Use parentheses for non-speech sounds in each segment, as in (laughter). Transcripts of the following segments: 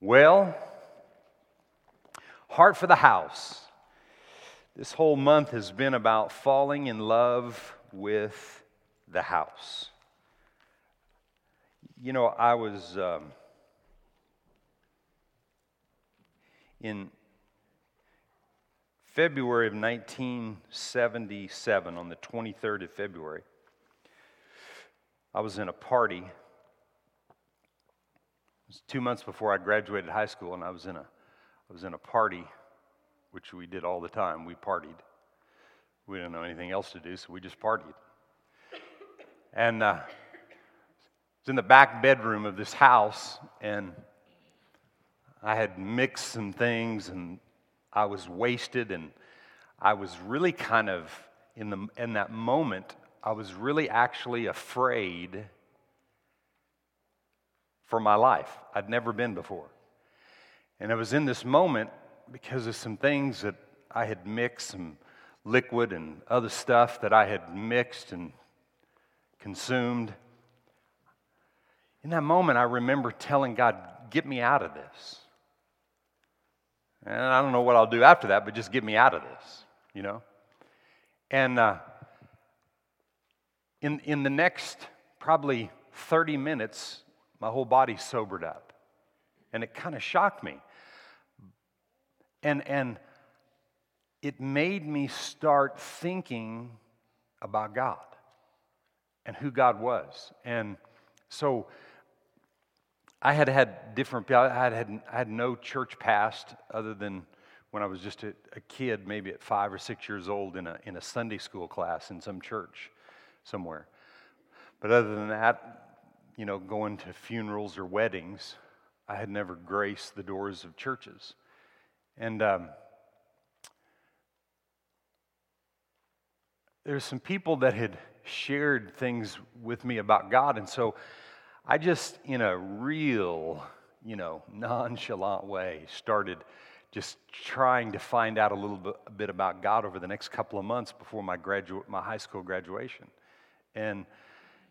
Well, Heart for the House. This whole month has been about falling in love with the house. You know, I was um, in February of 1977, on the 23rd of February, I was in a party was two months before I graduated high school, and I was in a, I was in a party, which we did all the time. We partied. We didn't know anything else to do, so we just partied. And uh, was in the back bedroom of this house, and I had mixed some things, and I was wasted, and I was really kind of in the in that moment. I was really actually afraid for my life. I'd never been before. And it was in this moment because of some things that I had mixed, some liquid and other stuff that I had mixed and consumed. In that moment, I remember telling God, Get me out of this. And I don't know what I'll do after that, but just get me out of this, you know? And uh, in, in the next probably 30 minutes, my whole body sobered up. And it kind of shocked me. And, and it made me start thinking about God and who God was. And so I had had different, I had, had, I had no church past other than when I was just a, a, kid, maybe at five or six years old, in a, in a Sunday school class in some church somewhere. But other than that, you know, going to funerals or weddings, I had never graced the doors of churches. And um, there's some people that had shared things with me about God. And so I just, in a real, you know, nonchalant way, started just trying to find out a little bit about God over the next couple of months before my, graduate, my high school graduation. And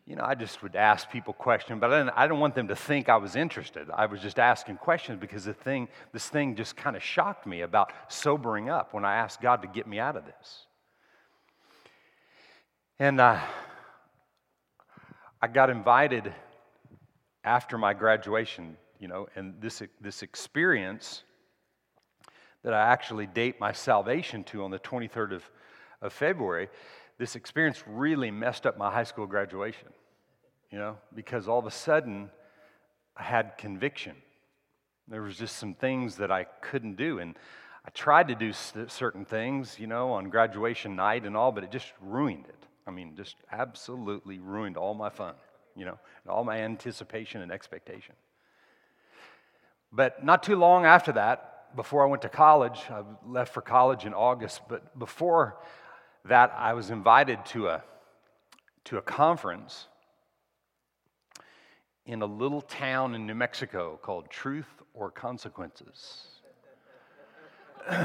you know, I just would ask people questions, but I didn't, I didn't want them to think I was interested. I was just asking questions because the thing, this thing just kind of shocked me about sobering up when I asked God to get me out of this. And uh, I got invited after my graduation, you know, and this, this experience that I actually date my salvation to on the 23rd of, of February this experience really messed up my high school graduation, you know, because all of a sudden I had conviction. There was just some things that I couldn't do. And I tried to do certain things, you know, on graduation night and all, but it just ruined it. I mean, just absolutely ruined all my fun, you know, all my anticipation and expectation. But not too long after that, before I went to college, I left for college in August, but before that I was invited to a, to a conference in a little town in New Mexico called Truth or Consequences. (laughs)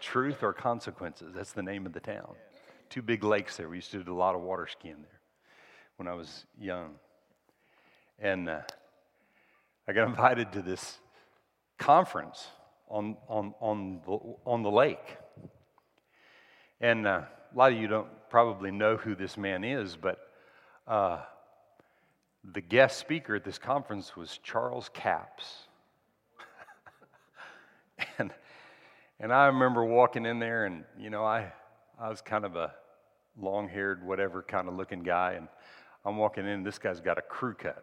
Truth or Consequences, that's the name of the town. Two big lakes there. We used to do a lot of water skiing there when I was young. And uh, I got (laughs) invited to this conference on, on, on, the, on the lake. And uh, a lot of you don't probably know who this man is, but uh, the guest speaker at this conference was Charles Capps. (laughs) and, and I remember walking in there, and, you know, I, I was kind of a long haired, whatever kind of looking guy, and I'm walking in, this guy's got a crew cut.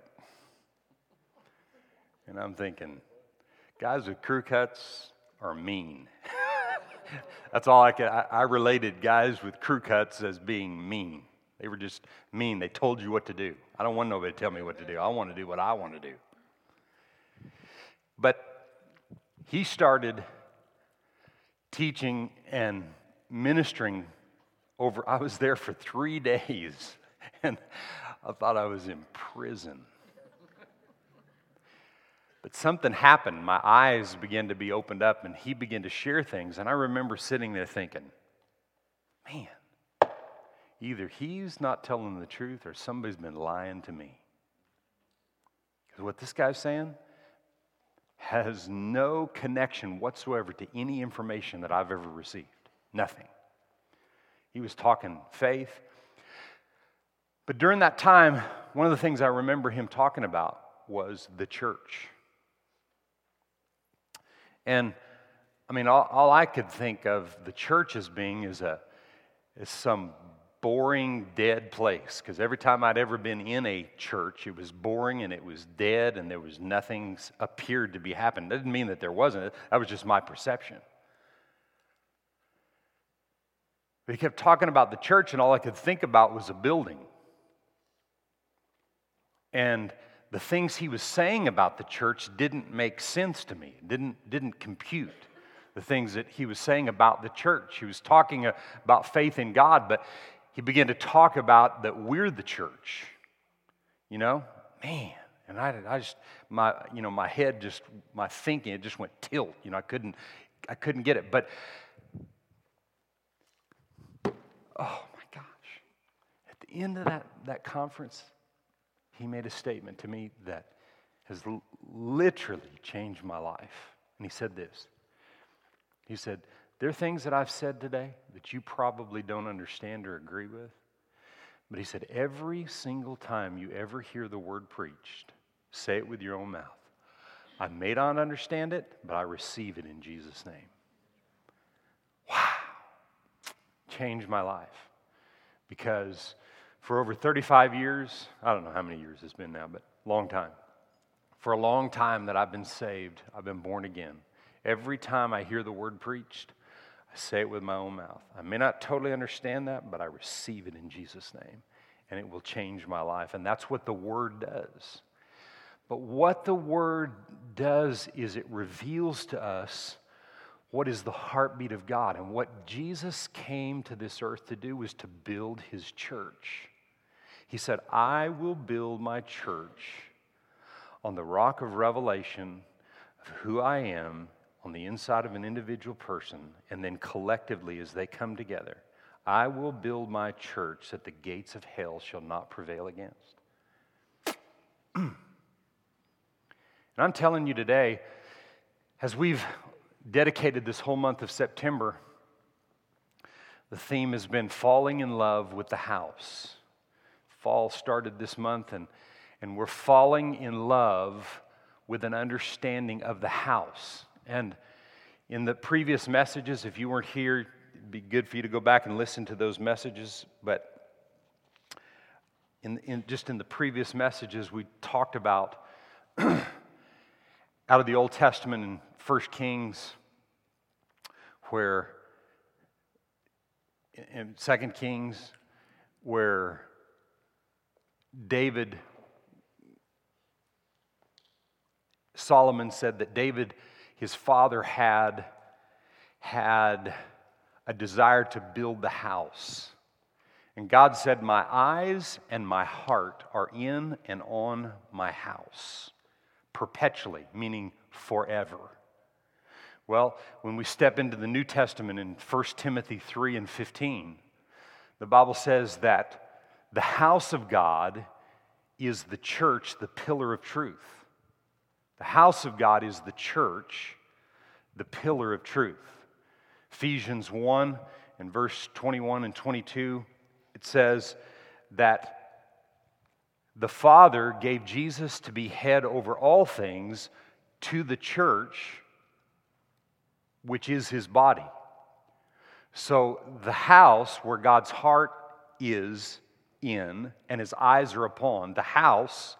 And I'm thinking, guys with crew cuts are mean. (laughs) That's all I could. I, I related guys with crew cuts as being mean. They were just mean. They told you what to do. I don't want nobody to tell me what to do. I want to do what I want to do. But he started teaching and ministering over, I was there for three (laughs) days, and I thought I was in prison. But something happened. My eyes began to be opened up, and he began to share things. And I remember sitting there thinking, man, either he's not telling the truth or somebody's been lying to me. Because what this guy's saying, has no connection whatsoever to any information that I've ever received. Nothing. He was talking faith. But during that time, one of the things I remember him talking about was the church. And I mean, all, all I could think of the church as being is, a, is some boring, dead place. Because every time I'd ever been in a church, it was boring and it was dead and there was nothing appeared to be happening. That didn't mean that there wasn't. That was just my perception. He kept talking about the church, and all I could think about was a building. And the things he was saying about the church didn't make sense to me, didn't, didn't compute. The things that he was saying about the church. He was talking about faith in God, but he began to talk about that we're the church. You know, man, and I, I just my you know my head just my thinking it just went tilt. You know, I couldn't I couldn't get it. But oh my gosh, at the end of that that conference, he made a statement to me that has literally changed my life. And he said this. He said, there are things that I've said today that you probably don't understand or agree with. But he said, every single time you ever hear the word preached, say it with your own mouth. I may not understand it, but I receive it in Jesus' name. Wow. Changed my life. Because for over 35 years, I don't know how many years it's been now, but long time. For a long time that I've been saved, I've been born again. Every time I hear the word preached, I say it with my own mouth. I may not totally understand that, but I receive it in Jesus' name, and it will change my life. And that's what the Word does. But what the Word does is it reveals to us what is the heartbeat of God. And what Jesus came to this earth to do was to build His church. He said, I will build my church on the rock of revelation of who I am on the inside of an individual person, and then collectively as they come together, I will build my church that the gates of hell shall not prevail against. (clears throat) and I'm telling you today, as we've dedicated this whole month of September, the theme has been falling in love with the house. Fall started this month, and, and we're falling in love with an understanding of the house. And in the previous messages, if you weren't here, it'd be good for you to go back and listen to those messages. But in, in just in the previous messages, we talked about (clears throat) out of the Old Testament in 1 Kings, where in 2 Kings, where David, Solomon said that David his father had, had a desire to build the house. And God said, My eyes and my heart are in and on my house, perpetually, meaning forever. Well, when we step into the New Testament in 1 Timothy 3 and 15, the Bible says that the house of God is the church, the pillar of truth. The house of God is the church, the pillar of truth. Ephesians 1 and verse 21 and 22, it says that the Father gave Jesus to be head over all things to the church, which is his body. So the house where God's heart is in and his eyes are upon, the house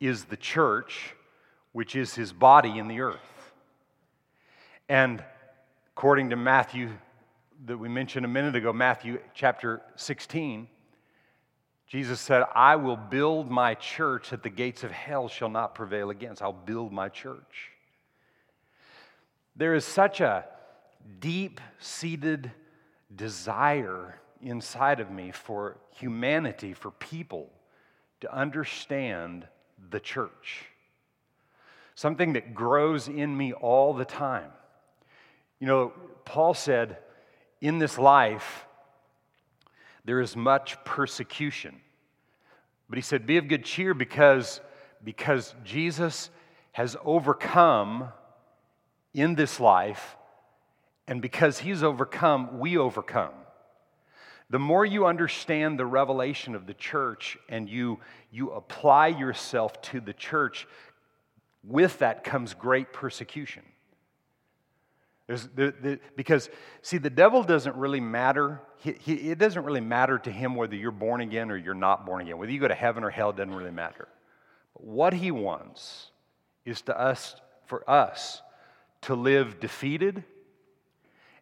is the church which is his body in the earth. And according to Matthew, that we mentioned a minute ago, Matthew chapter 16, Jesus said, I will build my church that the gates of hell shall not prevail against. I'll build my church. There is such a deep seated desire inside of me for humanity, for people to understand the church something that grows in me all the time. You know, Paul said, in this life, there is much persecution. But he said, be of good cheer because, because Jesus has overcome in this life, and because he's overcome, we overcome. The more you understand the revelation of the church and you, you apply yourself to the church, with that comes great persecution. The, the, because, see, the devil doesn't really matter. He, he, it doesn't really matter to him whether you're born again or you're not born again. Whether you go to heaven or hell doesn't really matter. But what he wants is to us, for us to live defeated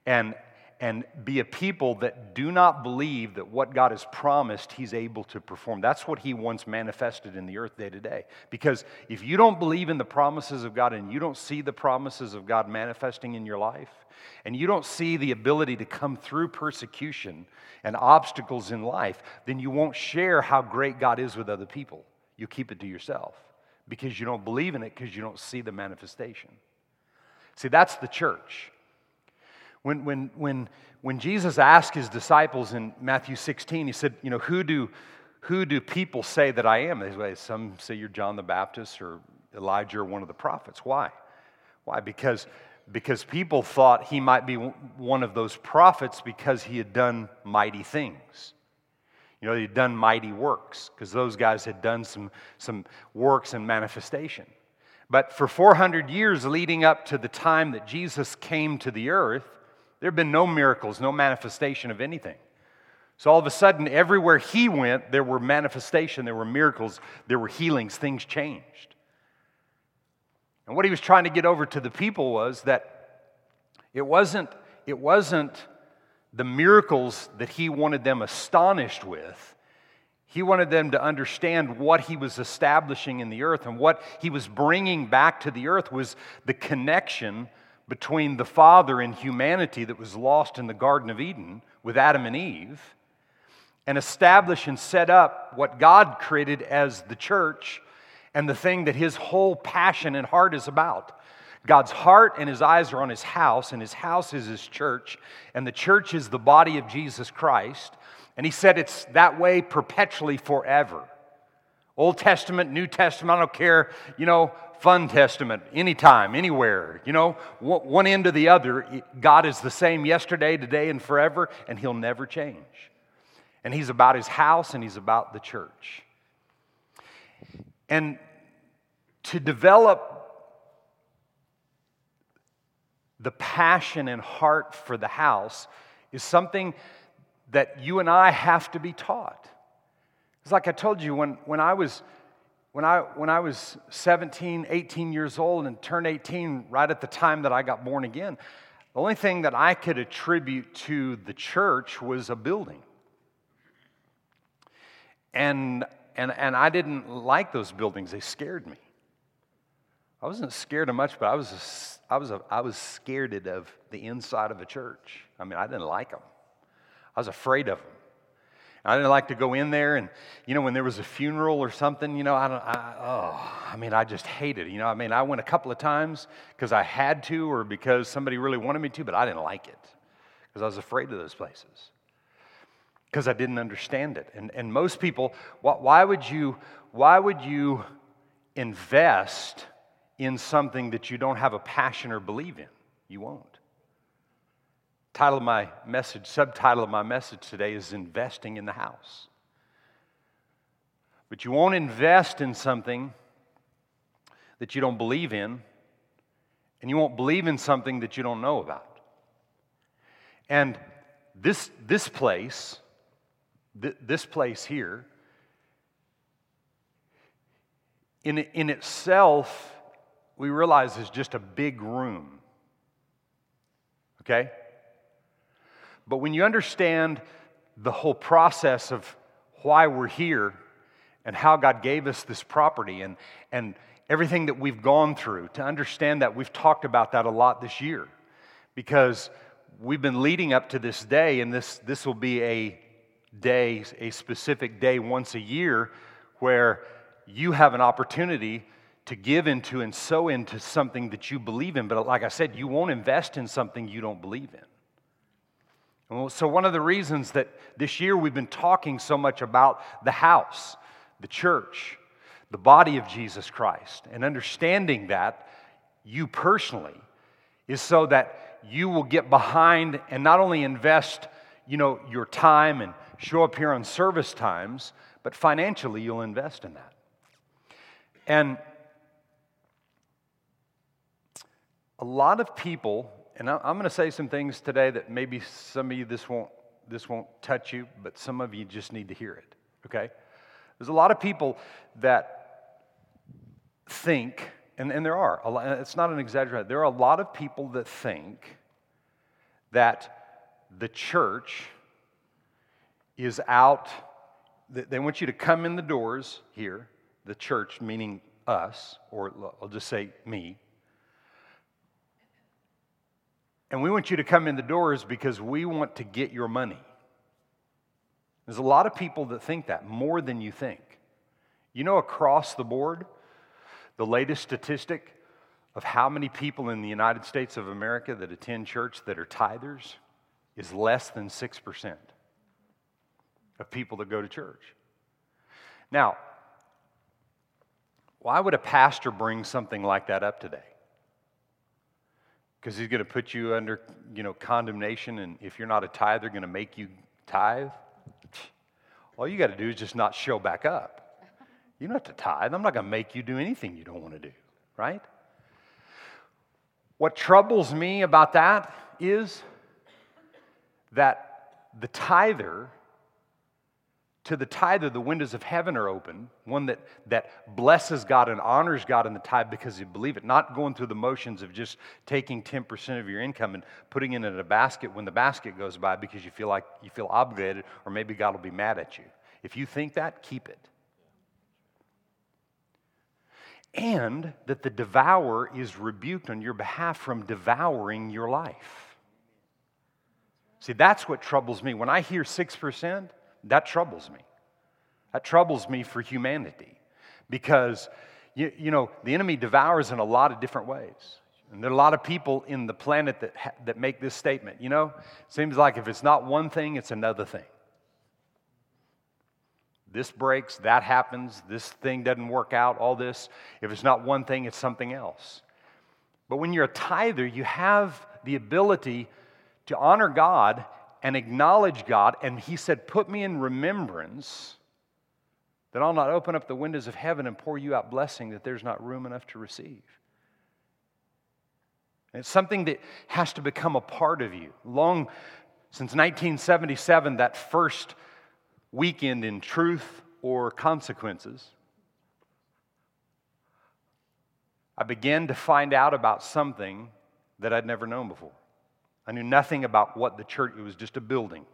and and be a people that do not believe that what God has promised He's able to perform. That's what He wants manifested in the earth day to day. Because if you don't believe in the promises of God and you don't see the promises of God manifesting in your life, and you don't see the ability to come through persecution and obstacles in life, then you won't share how great God is with other people. You keep it to yourself because you don't believe in it because you don't see the manifestation. See, that's the church. When, when, when, when Jesus asked his disciples in Matthew 16, he said, You know, who do, who do people say that I am? Some say you're John the Baptist or Elijah or one of the prophets. Why? Why? Because, because people thought he might be one of those prophets because he had done mighty things. You know, he'd done mighty works because those guys had done some, some works and manifestation. But for 400 years leading up to the time that Jesus came to the earth, there have been no miracles, no manifestation of anything. So all of a sudden, everywhere he went, there were manifestation, there were miracles, there were healings, things changed. And what he was trying to get over to the people was that it wasn't, it wasn't the miracles that he wanted them astonished with. He wanted them to understand what he was establishing in the earth and what he was bringing back to the earth was the connection between the Father and humanity that was lost in the Garden of Eden with Adam and Eve, and establish and set up what God created as the church and the thing that his whole passion and heart is about. God's heart and his eyes are on his house, and his house is his church, and the church is the body of Jesus Christ. And he said it's that way perpetually forever. Old Testament, New Testament, I don't care, you know, fun testament, anytime, anywhere, you know, one end to the other. God is the same yesterday, today, and forever, and He'll never change. And He's about His house and He's about the church. And to develop the passion and heart for the house is something that you and I have to be taught. It's like I told you when, when I was when I, when I was 17, 18 years old and turned 18, right at the time that I got born again, the only thing that I could attribute to the church was a building. And, and, and I didn't like those buildings, they scared me. I wasn't scared of much, but I was, a, I was, a, I was scared of the inside of a church. I mean, I didn't like them, I was afraid of them. I didn't like to go in there, and you know, when there was a funeral or something, you know, I don't, I, oh, I mean, I just hated it. You know, I mean, I went a couple of times because I had to, or because somebody really wanted me to, but I didn't like it because I was afraid of those places because I didn't understand it. And and most people, why would you, why would you invest in something that you don't have a passion or believe in? You won't. Title of my message, subtitle of my message today is Investing in the House. But you won't invest in something that you don't believe in, and you won't believe in something that you don't know about. And this, this place, th- this place here, in, in itself, we realize is just a big room. Okay? But when you understand the whole process of why we're here and how God gave us this property and, and everything that we've gone through, to understand that, we've talked about that a lot this year because we've been leading up to this day, and this, this will be a day, a specific day once a year where you have an opportunity to give into and sow into something that you believe in. But like I said, you won't invest in something you don't believe in. So, one of the reasons that this year we've been talking so much about the house, the church, the body of Jesus Christ. And understanding that, you personally, is so that you will get behind and not only invest, you know, your time and show up here on service times, but financially you'll invest in that. And a lot of people, and I'm going to say some things today that maybe some of you this won't this won't touch you, but some of you just need to hear it. Okay? There's a lot of people that think, and, and there are, lot, it's not an exaggeration, there are a lot of people that think that the church is out, they want you to come in the doors here, the church, meaning us, or I'll just say me. And we want you to come in the doors because we want to get your money. There's a lot of people that think that more than you think. You know, across the board, the latest statistic of how many people in the United States of America that attend church that are tithers is less than 6% of people that go to church. Now, why would a pastor bring something like that up today? Because he's going to put you under, you know, condemnation, and if you're not a tithe, they're going to make you tithe. All you got to do is just not show back up. You don't have to tithe. I'm not going to make you do anything you don't want to do, right? What troubles me about that is that the tither to the tither, the windows of heaven are open, one that, that blesses God and honors God in the tithe because you believe it, not going through the motions of just taking 10% of your income and putting it in a basket when the basket goes by because you feel like you feel obligated or maybe God will be mad at you. If you think that, keep it. And that the devourer is rebuked on your behalf from devouring your life. See, that's what troubles me. When I hear 6%, that troubles me. That troubles me for humanity because, you, you know, the enemy devours in a lot of different ways. And there are a lot of people in the planet that, ha- that make this statement. You know, seems like if it's not one thing, it's another thing. This breaks, that happens, this thing doesn't work out, all this. If it's not one thing, it's something else. But when you're a tither, you have the ability to honor God and acknowledge God. And he said, Put me in remembrance that I'll not open up the windows of heaven and pour you out blessing that there's not room enough to receive. And it's something that has to become a part of you. Long since 1977, that first weekend in truth or consequences, I began to find out about something that I'd never known before. I knew nothing about what the church, it was just a building.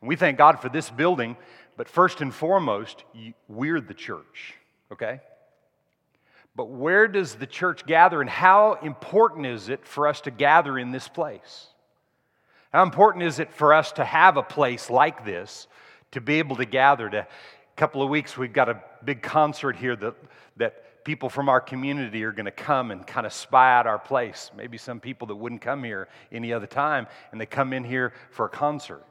And we thank God for this building, but first and foremost, we're the church, okay? But where does the church gather and how important is it for us to gather in this place? How important is it for us to have a place like this to be able to gather? To, a couple of weeks, we've got a big concert here that, that people from our community are going to come and kind of spy out our place. Maybe some people that wouldn't come here any other time, and they come in here for a concert.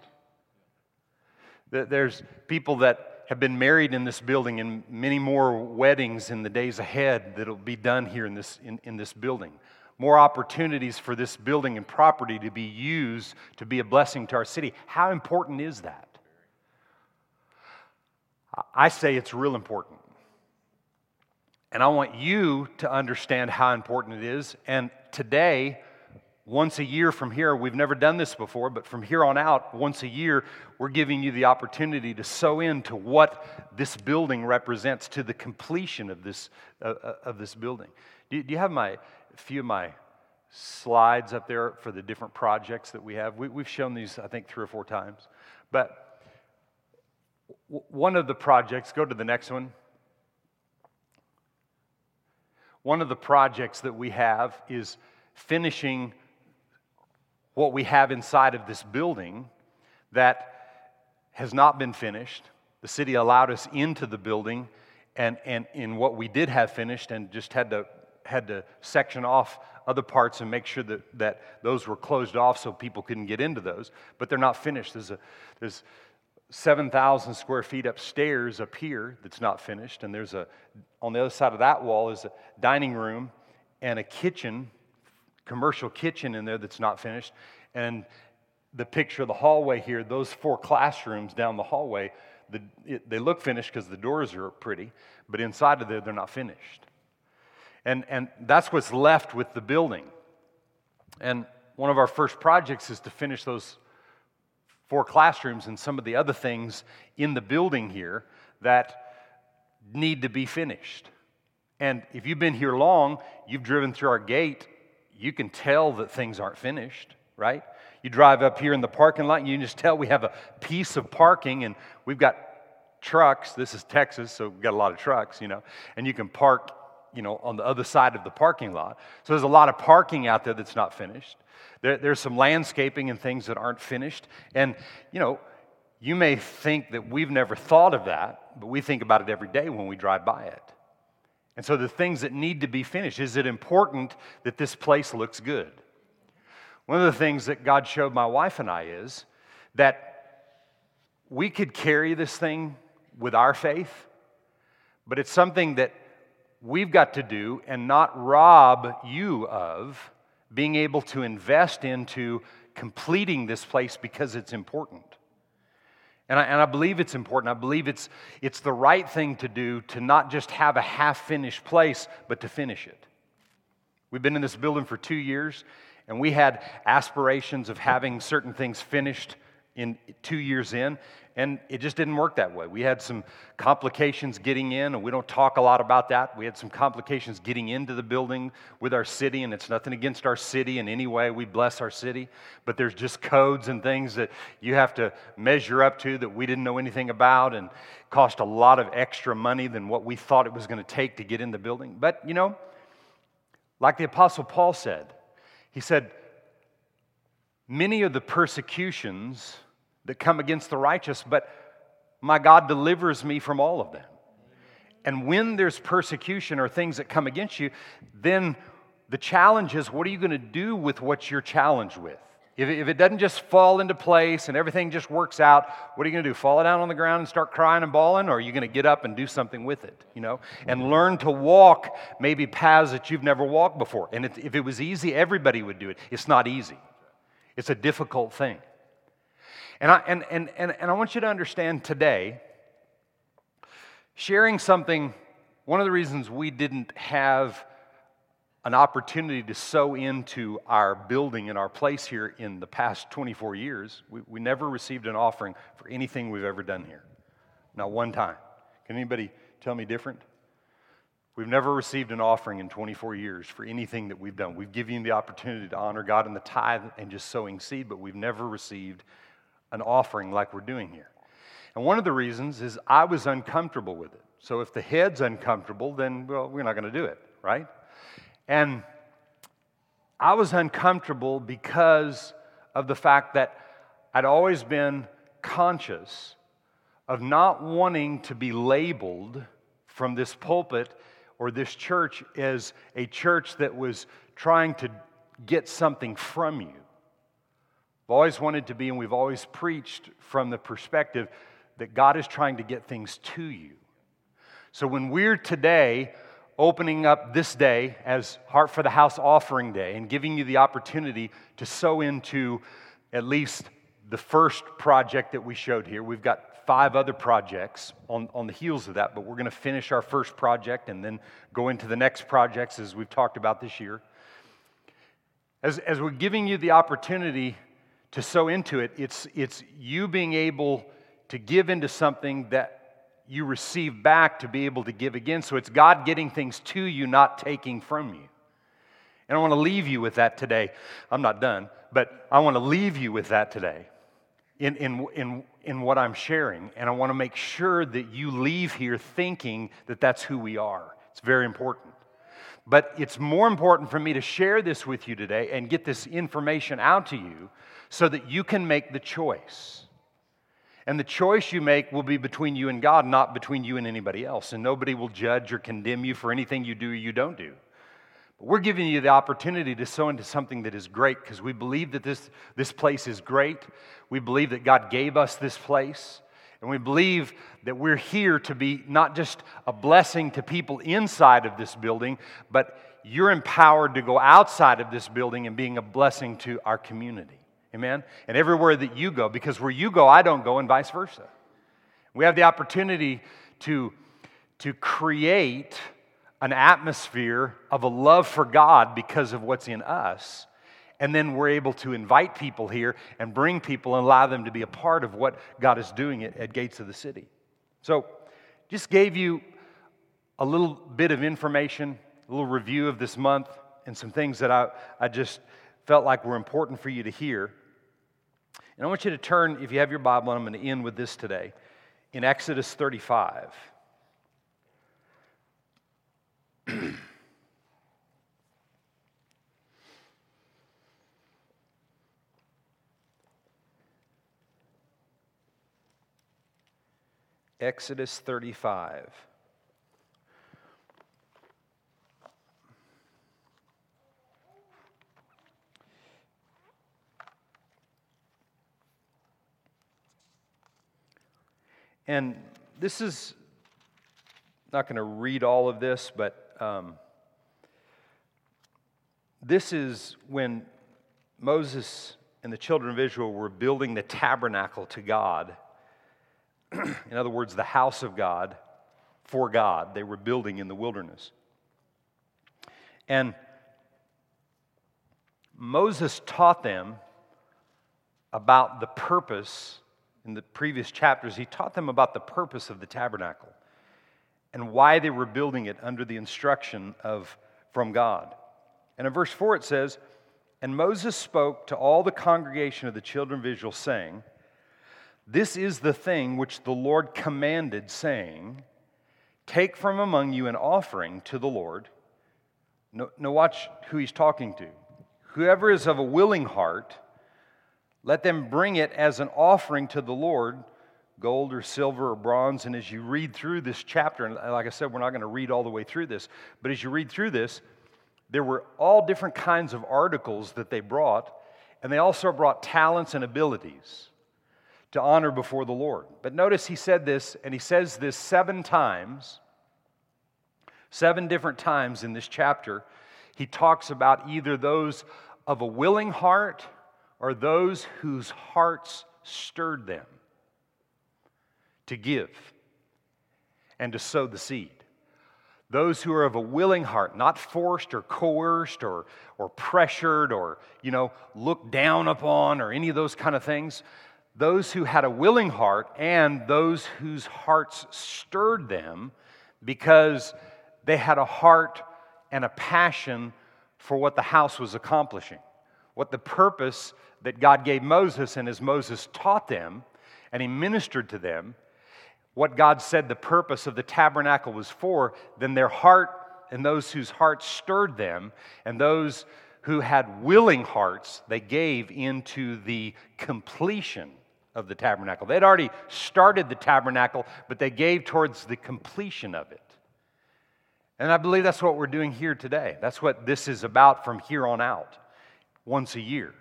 There's people that have been married in this building and many more weddings in the days ahead that'll be done here in this, in, in this building. More opportunities for this building and property to be used to be a blessing to our city. How important is that? I say it's real important. And I want you to understand how important it is. And today, once a year from here, we've never done this before, but from here on out, once a year, we're giving you the opportunity to sow into what this building represents to the completion of this, uh, uh of this building. Do, do you have my, a few of my slides up there for the different projects that we have? We, we've shown these, I think, three or four times. But one of the projects, go to the next one. One of the projects that we have is finishing what we have inside of this building that has not been finished. The city allowed us into the building and, and in what we did have finished and just had to, had to section off other parts and make sure that, that those were closed off so people couldn't get into those. But they're not finished. There's, a, there's 7,000 square feet upstairs up here that's not finished. And there's a, on the other side of that wall is a dining room and a kitchen, commercial kitchen in there that's not finished. And the picture of the hallway here, those four classrooms down the hallway, the, it, they look finished because the doors are pretty, but inside of there, they're not finished. And, and that's what's left with the building. And one of our first projects is to finish those four classrooms and some of the other things in the building here that need to be finished. And if you've been here long, you've driven through our gate, you can tell that things aren't finished, right? You drive up here in the parking lot and you can just tell we have a piece of parking and we've got trucks. This is Texas, so we've got a lot of trucks, you know, and you can park, you know, on the other side of the parking lot. So there's a lot of parking out there that's not finished. There, there's some landscaping and things that aren't finished. And, you know, you may think that we've never thought of that, but we think about it every day when we drive by it. And so the things that need to be finished is it important that this place looks good? One of the things that God showed my wife and I is that we could carry this thing with our faith, but it's something that we've got to do and not rob you of being able to invest into completing this place because it's important. And I, and I believe it's important. I believe it's, it's the right thing to do to not just have a half finished place, but to finish it. We've been in this building for two years, and we had aspirations of having certain things finished in two years in, and it just didn't work that way. We had some complications getting in, and we don't talk a lot about that. We had some complications getting into the building with our city, and it's nothing against our city in any way. We bless our city, but there's just codes and things that you have to measure up to that we didn't know anything about, and cost a lot of extra money than what we thought it was going to take to get in the building. But you know, like the Apostle Paul said, he said, many of the persecutions that come against the righteous, but my God delivers me from all of them. And when there's persecution or things that come against you, then the challenge is what are you going to do with what you're challenged with? If, if it doesn't just fall into place and everything just works out, what are you going to do? Fall down on the ground and start crying and bawling? Or are you going to get up and do something with it, you know? And learn to walk maybe paths that you've never walked before. And if it was easy, everybody would do it. It's not easy, it's a difficult thing. And I, and, and, and, and I want you to understand today, sharing something, one of the reasons we didn't have an opportunity to sow into our building and our place here in the past 24 years, we, we never received an offering for anything we've ever done here. Not one time. Can anybody tell me different? We've never received an offering in 24 years for anything that we've done. We've given you the opportunity to honor God in the tithe and just sowing seed, but we've never received an offering like we're doing here. And one of the reasons is I was uncomfortable with it. So if the head's uncomfortable, then, well, we're not going to do it, right? And I was uncomfortable because of the fact that I'd always been conscious of not wanting to be labeled from this pulpit or this church as a church that was trying to get something from you. I've always wanted to be, and we've always preached from the perspective that God is trying to get things to you. So when we're today opening up this day as Heart for the House offering day and giving you the opportunity to sow into at least the first project that we showed here, we've got five other projects on, on the heels of that, but we're going to finish our first project and then go into the next projects as we've talked about this year. As, as we're giving you the opportunity to sow into it, it's, it's you being able to give into something that you receive back to be able to give again. So it's God getting things to you, not taking from you. And I want to leave you with that today. I'm not done, but I want to leave you with that today in, in, in, in what I'm sharing. And I want to make sure that you leave here thinking that that's who we are. It's very important. But it's more important for me to share this with you today and get this information out to you so that you can make the choice. And the choice you make will be between you and God, not between you and anybody else. And nobody will judge or condemn you for anything you do or you don't do. But we're giving you the opportunity to sow into something that is great because we believe that this, this place is great. We believe that God gave us this place. And we believe that we're here to be not just a blessing to people inside of this building, but you're empowered to go outside of this building and being a blessing to our community. Amen? And everywhere that you go, because where you go, I don't go, and vice versa. We have the opportunity to, to create an atmosphere of a love for God because of what's in us. And then we're able to invite people here and bring people and allow them to be a part of what God is doing at, at Gates of the City. So, just gave you a little bit of information, a little review of this month, and some things that I, I just felt like we were important for you to hear. And I want you to turn, if you have your Bible, I'm going to end with this today, in Exodus 35. (clears throat) Exodus 35. And this is not going to read all of this, but um, this is when Moses and the children of Israel were building the tabernacle to God. (clears throat) in other words, the house of God for God. They were building in the wilderness. And Moses taught them about the purpose in the previous chapters, he taught them about the purpose of the tabernacle and why they were building it under the instruction of from God. And in verse 4 it says, And Moses spoke to all the congregation of the children of Israel, saying, This is the thing which the Lord commanded, saying, Take from among you an offering to the Lord. Now, no watch who he's talking to. Whoever is of a willing heart, let them bring it as an offering to the Lord, gold or silver or bronze. And as you read through this chapter, and like I said, we're not going to read all the way through this, but as you read through this, there were all different kinds of articles that they brought, and they also brought talents and abilities to honor before the Lord. But notice he said this, and he says this seven times, seven different times in this chapter. He talks about either those of a willing heart are those whose hearts stirred them to give and to sow the seed. Those who are of a willing heart, not forced or coerced or, or pressured or, you know, looked down upon or any of those kind of things. Those who had a willing heart and those whose hearts stirred them because they had a heart and a passion for what the house was accomplishing, what the purpose that God gave Moses, and as Moses taught them and he ministered to them, what God said the purpose of the tabernacle was for, then their heart and those whose hearts stirred them and those who had willing hearts, they gave into the completion of the tabernacle. They'd already started the tabernacle, but they gave towards the completion of it. And I believe that's what we're doing here today. That's what this is about from here on out, once a year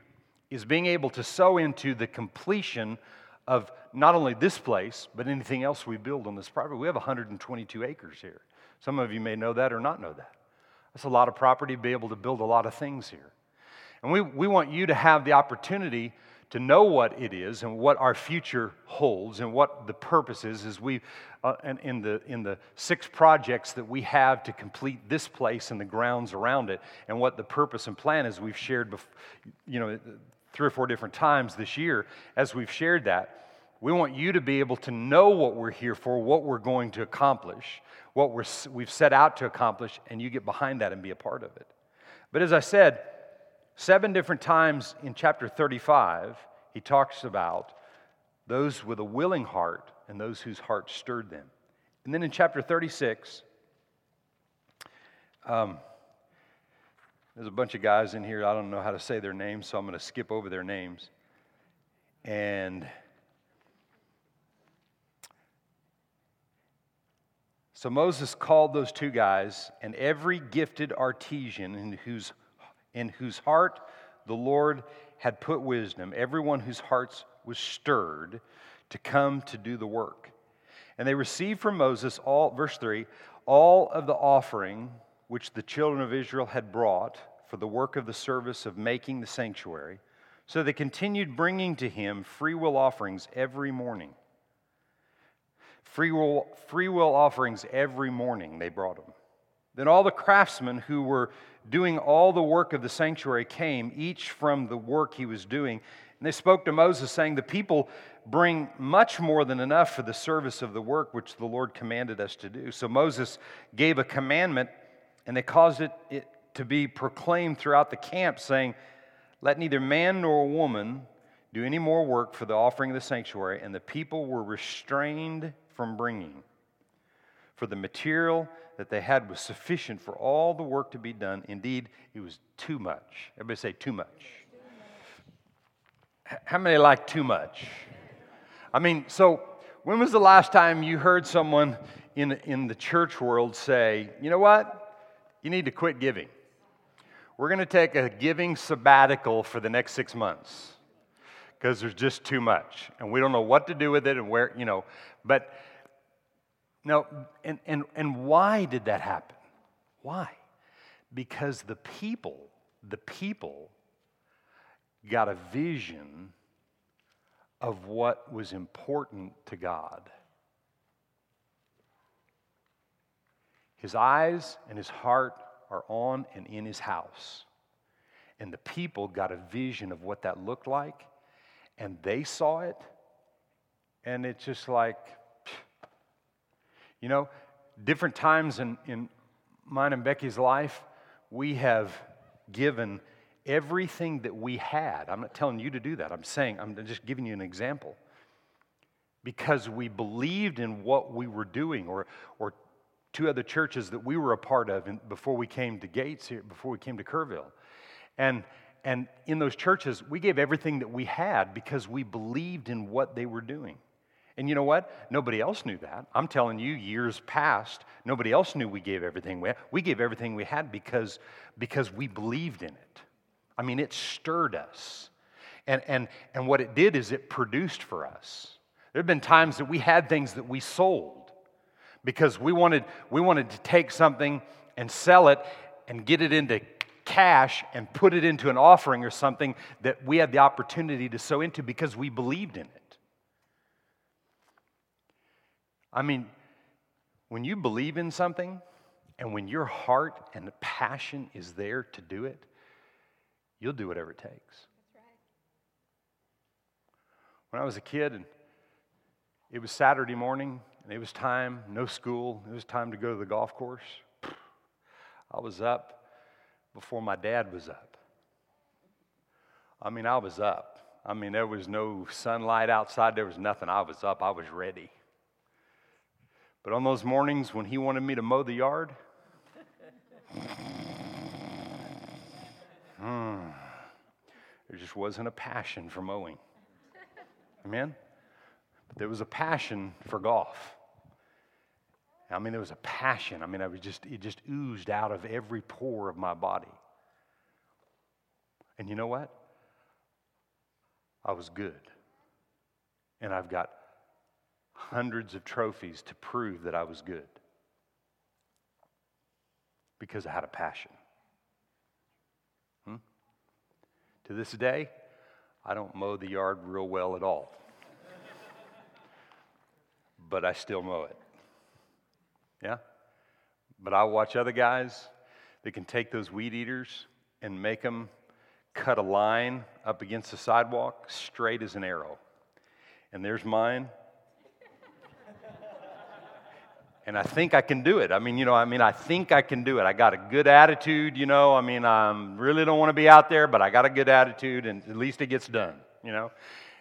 is being able to sow into the completion of not only this place, but anything else we build on this property. We have 122 acres here. Some of you may know that or not know that. That's a lot of property to be able to build a lot of things here. And we, we want you to have the opportunity to know what it is and what our future holds and what the purpose is as we uh, and in the in the six projects that we have to complete this place and the grounds around it and what the purpose and plan is we've shared bef- you know three or four different times this year as we've shared that. We want you to be able to know what we're here for, what we're going to accomplish, what we're, we've set out to accomplish, and you get behind that and be a part of it. But as I said, seven different times in chapter 35, he talks about those with a willing heart and those whose heart stirred them. And then in chapter 36, um, there's a bunch of guys in here. I don't know how to say their names, so I'm going to skip over their names. And so Moses called those two guys, and every gifted artisan in whose, in whose heart the Lord had put wisdom, everyone whose hearts was stirred to come to do the work. And they received from Moses all, verse 3, all of the offering which the children of Israel had brought for the work of the service of making the sanctuary. So they continued bringing to him free will offerings every morning. Free will, free will offerings every morning they brought him. Then all the craftsmen who were doing all the work of the sanctuary came, each from the work he was doing. And they spoke to Moses, saying, The people bring much more than enough for the service of the work which the Lord commanded us to do. So Moses gave a commandment, and they caused it, it to be proclaimed throughout the camp, saying, Let neither man nor woman do any more work for the offering of the sanctuary. And the people were restrained from bringing. For the material that they had was sufficient for all the work to be done. Indeed, it was too much. Everybody say, too much. How many like too much? I mean, so when was the last time you heard someone in, in the church world say, you know what? You need to quit giving. We're going to take a giving sabbatical for the next six months because there's just too much. And we don't know what to do with it and where, you know. But no, and, and, and why did that happen? Why? Because the people, the people got a vision of what was important to God. His eyes and his heart are on and in his house. And the people got a vision of what that looked like, and they saw it, and it's just like, you know, different times in, in mine and Becky's life, we have given everything that we had. I'm not telling you to do that. I'm saying, I'm just giving you an example. Because we believed in what we were doing, or, or two other churches that we were a part of in, before we came to Gates here, before we came to Kerrville. And, and in those churches, we gave everything that we had because we believed in what they were doing. And you know what? Nobody else knew that. I'm telling you, years past, nobody else knew we gave everything we had. We gave everything we had because, because we believed in it. I mean, it stirred us. And, and, and what it did is it produced for us. There have been times that we had things that we sold because we wanted, we wanted to take something and sell it and get it into cash and put it into an offering or something that we had the opportunity to sow into because we believed in it. I mean, when you believe in something and when your heart and passion is there to do it, You'll do whatever it takes. When I was a kid and it was Saturday morning and it was time, no school, it was time to go to the golf course, (sighs) I was up before my dad was up. I mean, I was up. I mean, there was no sunlight outside, there was nothing. I was up, I was ready. But on those mornings when he wanted me to mow the yard, (laughs) Hmm. There just wasn't a passion for mowing. Amen? But there was a passion for golf. I mean, there was a passion. I mean, I was just, it just oozed out of every pore of my body. And you know what? I was good. And I've got hundreds of trophies to prove that I was good because I had a passion. Hmm? To this day, I don't mow the yard real well at all. but I still mow it. Yeah? But I watch other guys that can take those weed eaters and make them cut a line up against the sidewalk straight as an arrow. And there's mine and I think I can do it. I mean, you know, I mean, I think I can do it. I got a good attitude, you know. I mean, I really don't want to be out there, but I got a good attitude, and at least it gets done, you know.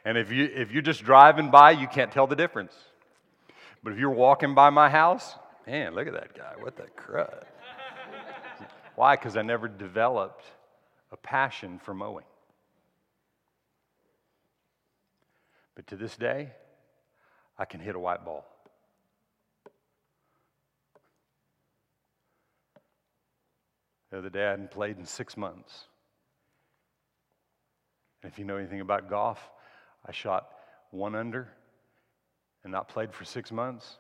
And if you if you're just driving by, you can't tell the difference. But if you're walking by my house, man, look at that guy. What the crud? (laughs) Why? Because I never developed a passion for mowing. But to this day, I can hit a white ball. The other day, I hadn't played in six months. And if you know anything about golf, I shot one under and not played for six months.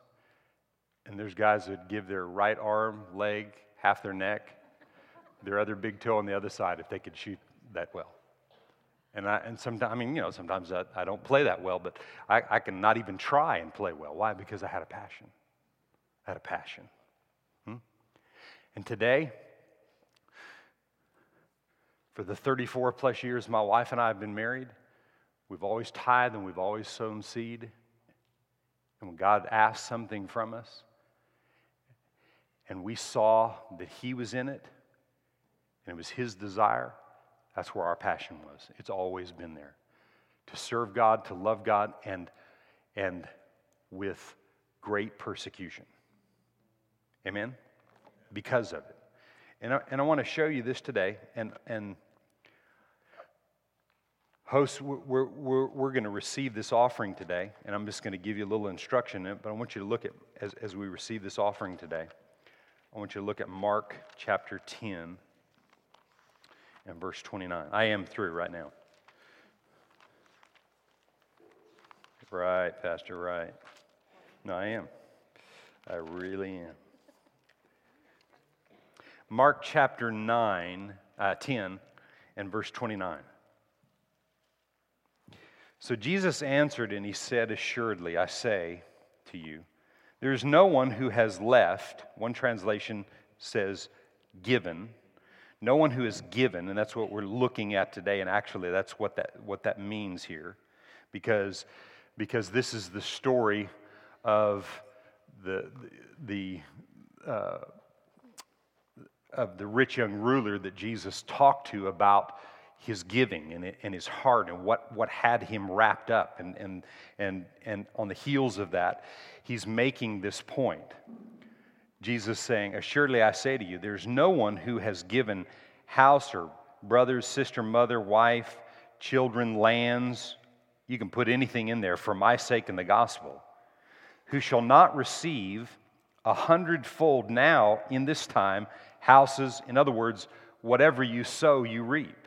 And there's guys that give their right arm, leg, half their neck, their other big toe on the other side if they could shoot that well. And, I, and sometimes, I mean, you know, sometimes I, I don't play that well, but I, I can not even try and play well. Why? Because I had a passion. I had a passion. Hmm? And today, for the 34 plus years my wife and I have been married, we've always tithed and we've always sown seed. And when God asked something from us, and we saw that He was in it, and it was His desire, that's where our passion was. It's always been there. To serve God, to love God, and, and with great persecution. Amen? Because of it. And I, and I want to show you this today. And, and hosts, we're, we're, we're going to receive this offering today. And I'm just going to give you a little instruction in it. But I want you to look at, as, as we receive this offering today, I want you to look at Mark chapter 10 and verse 29. I am through right now. Right, Pastor, right. No, I am. I really am. Mark chapter 9, uh, 10, and verse 29. So Jesus answered and he said, Assuredly, I say to you, there is no one who has left, one translation says given, no one who is given, and that's what we're looking at today, and actually that's what that, what that means here, because, because this is the story of the, the, uh, of the rich young ruler that Jesus talked to about his giving and, and his heart and what, what had him wrapped up. And, and, and, and on the heels of that, he's making this point. Jesus saying, Assuredly I say to you, there's no one who has given house or brothers, sister, mother, wife, children, lands, you can put anything in there for my sake and the gospel, who shall not receive a hundredfold now in this time houses, in other words, whatever you sow, you reap.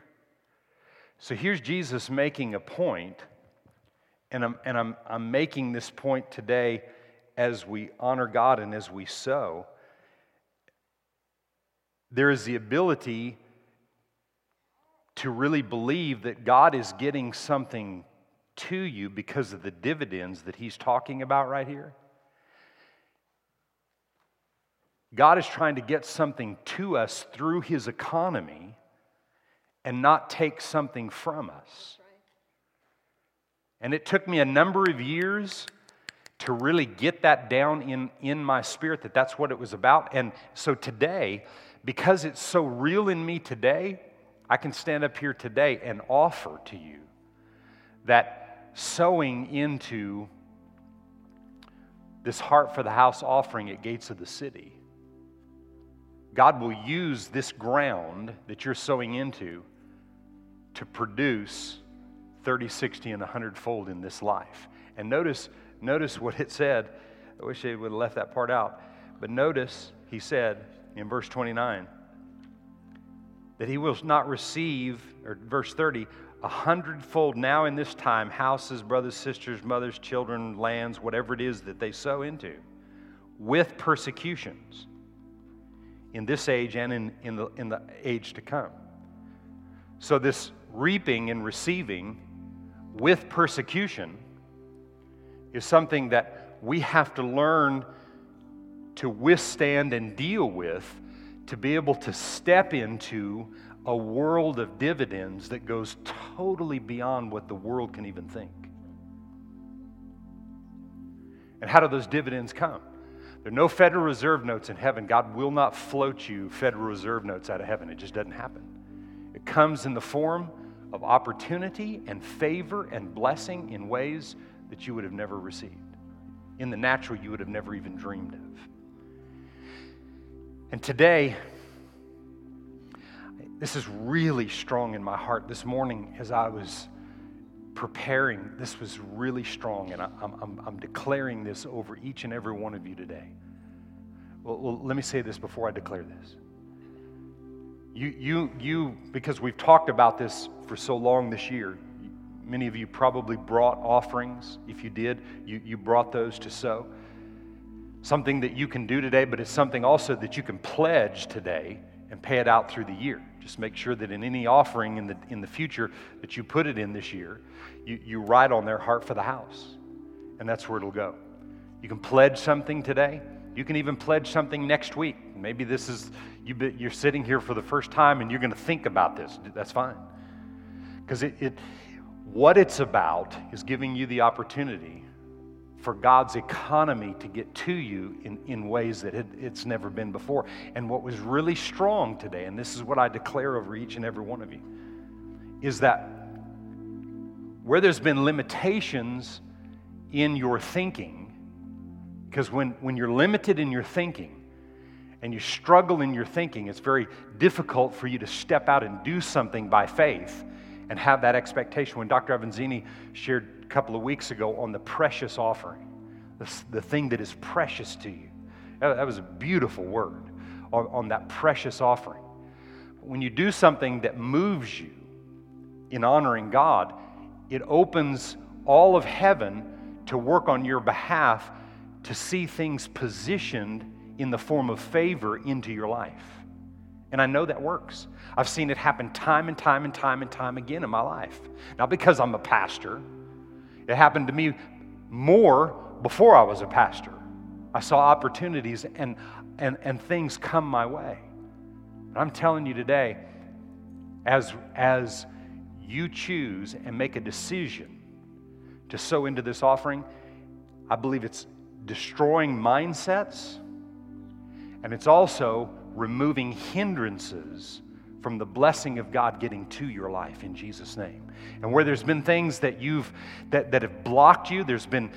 So here's Jesus making a point, and I'm, and I'm, I'm making this point today as we honor God and as we sow, there is the ability to really believe that God is getting something to you because of the dividends that He's talking about right here. God is trying to get something to us through His economy and not take something from us. And it took me a number of years to really get that down in, in my spirit that that's what it was about. And so today, because it's so real in me today, I can stand up here today and offer to you that sowing into this heart for the house offering at Gates of the City, God will use this ground that you're sowing into to produce 30, 60, and 100 fold in this life. And notice Notice what it said. I wish they would have left that part out. But notice, he said in verse 29 that he will not receive, or verse 30, a hundredfold now in this time houses, brothers, sisters, mothers, children, lands, whatever it is that they sow into, with persecutions in this age and in, in, the, in the age to come. So, this reaping and receiving with persecution is something that we have to learn to withstand and deal with to be able to step into a world of dividends that goes totally beyond what the world can even think. And how do those dividends come? There are no Federal Reserve notes in heaven. God will not float you Federal Reserve notes out of heaven. It just doesn't happen. It comes in the form of opportunity and favor and blessing in ways that you would have never received. In the natural, you would have never even dreamed of. And today, this is really strong in my heart. This morning, as I was preparing, this was really strong, and I, am I'm declaring this over each and every one of you today. Well, well, let me say this before I declare this. You, you, you, because we've talked about this for so long this year, Many of you probably brought offerings. If you did, you, you brought those to sow. Something that you can do today, but it's something also that you can pledge today and pay it out through the year. Just make sure that in any offering in the, in the future that you put it in this year, you, you write on their heart for the house. And that's where it'll go. You can pledge something today. You can even pledge something next week. Maybe this is, you, you're sitting here for the first time and you're going to think about this. That's fine. Because it, it, what it's about is giving you the opportunity for God's economy to get to you in, in ways that it, it's never been before. And what was really strong today, and this is what I declare over each and every one of you, is that where there's been limitations in your thinking, because when, when you're limited in your thinking and you struggle in your thinking, it's very difficult for you to step out and do something by faith and have that expectation. When Dr. Avanzini shared couple of weeks ago on the precious offering, the, the thing that is precious to you, that, that was a beautiful word on, on that precious offering. When you do something that moves you in honoring God, it opens all of heaven to work on your behalf to see things positioned in the form of favor into your life. And I know that works. I've seen it happen time and time and time and time again in my life. Not because I'm a pastor, it happened to me more before I was a pastor. I saw opportunities and, and, and things come my way. I'm telling you today, as, as you choose and make a decision to sow into this offering, I believe it's destroying mindsets and it's also removing hindrances from the blessing of God getting to your life in Jesus' name. And where there's been things that you've that, that have blocked you, there's been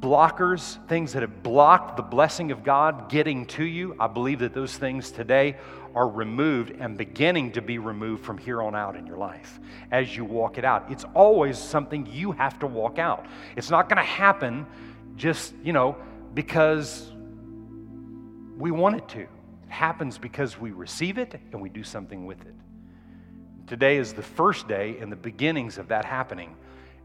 blockers, things that have blocked the blessing of God getting to you. I believe that those things today are removed and beginning to be removed from here on out in your life as you walk it out. It's always something you have to walk out. It's not going to happen just, you know, because we want it to. It happens because we receive it and we do something with it. Today is the first day and the beginnings of that happening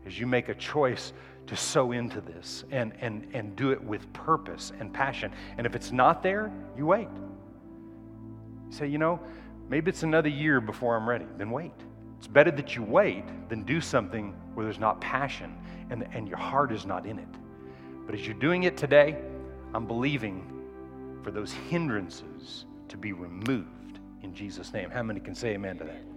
as you make a choice to sow into this and, and, and do it with purpose and passion. And if it's not there, you wait. You say, you know, maybe it's another year before I'm ready. Then wait. It's better that you wait than do something where there's not passion and, and your heart is not in it. But as you're doing it today, I'm believing for those hindrances to be removed in Jesus' name. How many can say amen to that?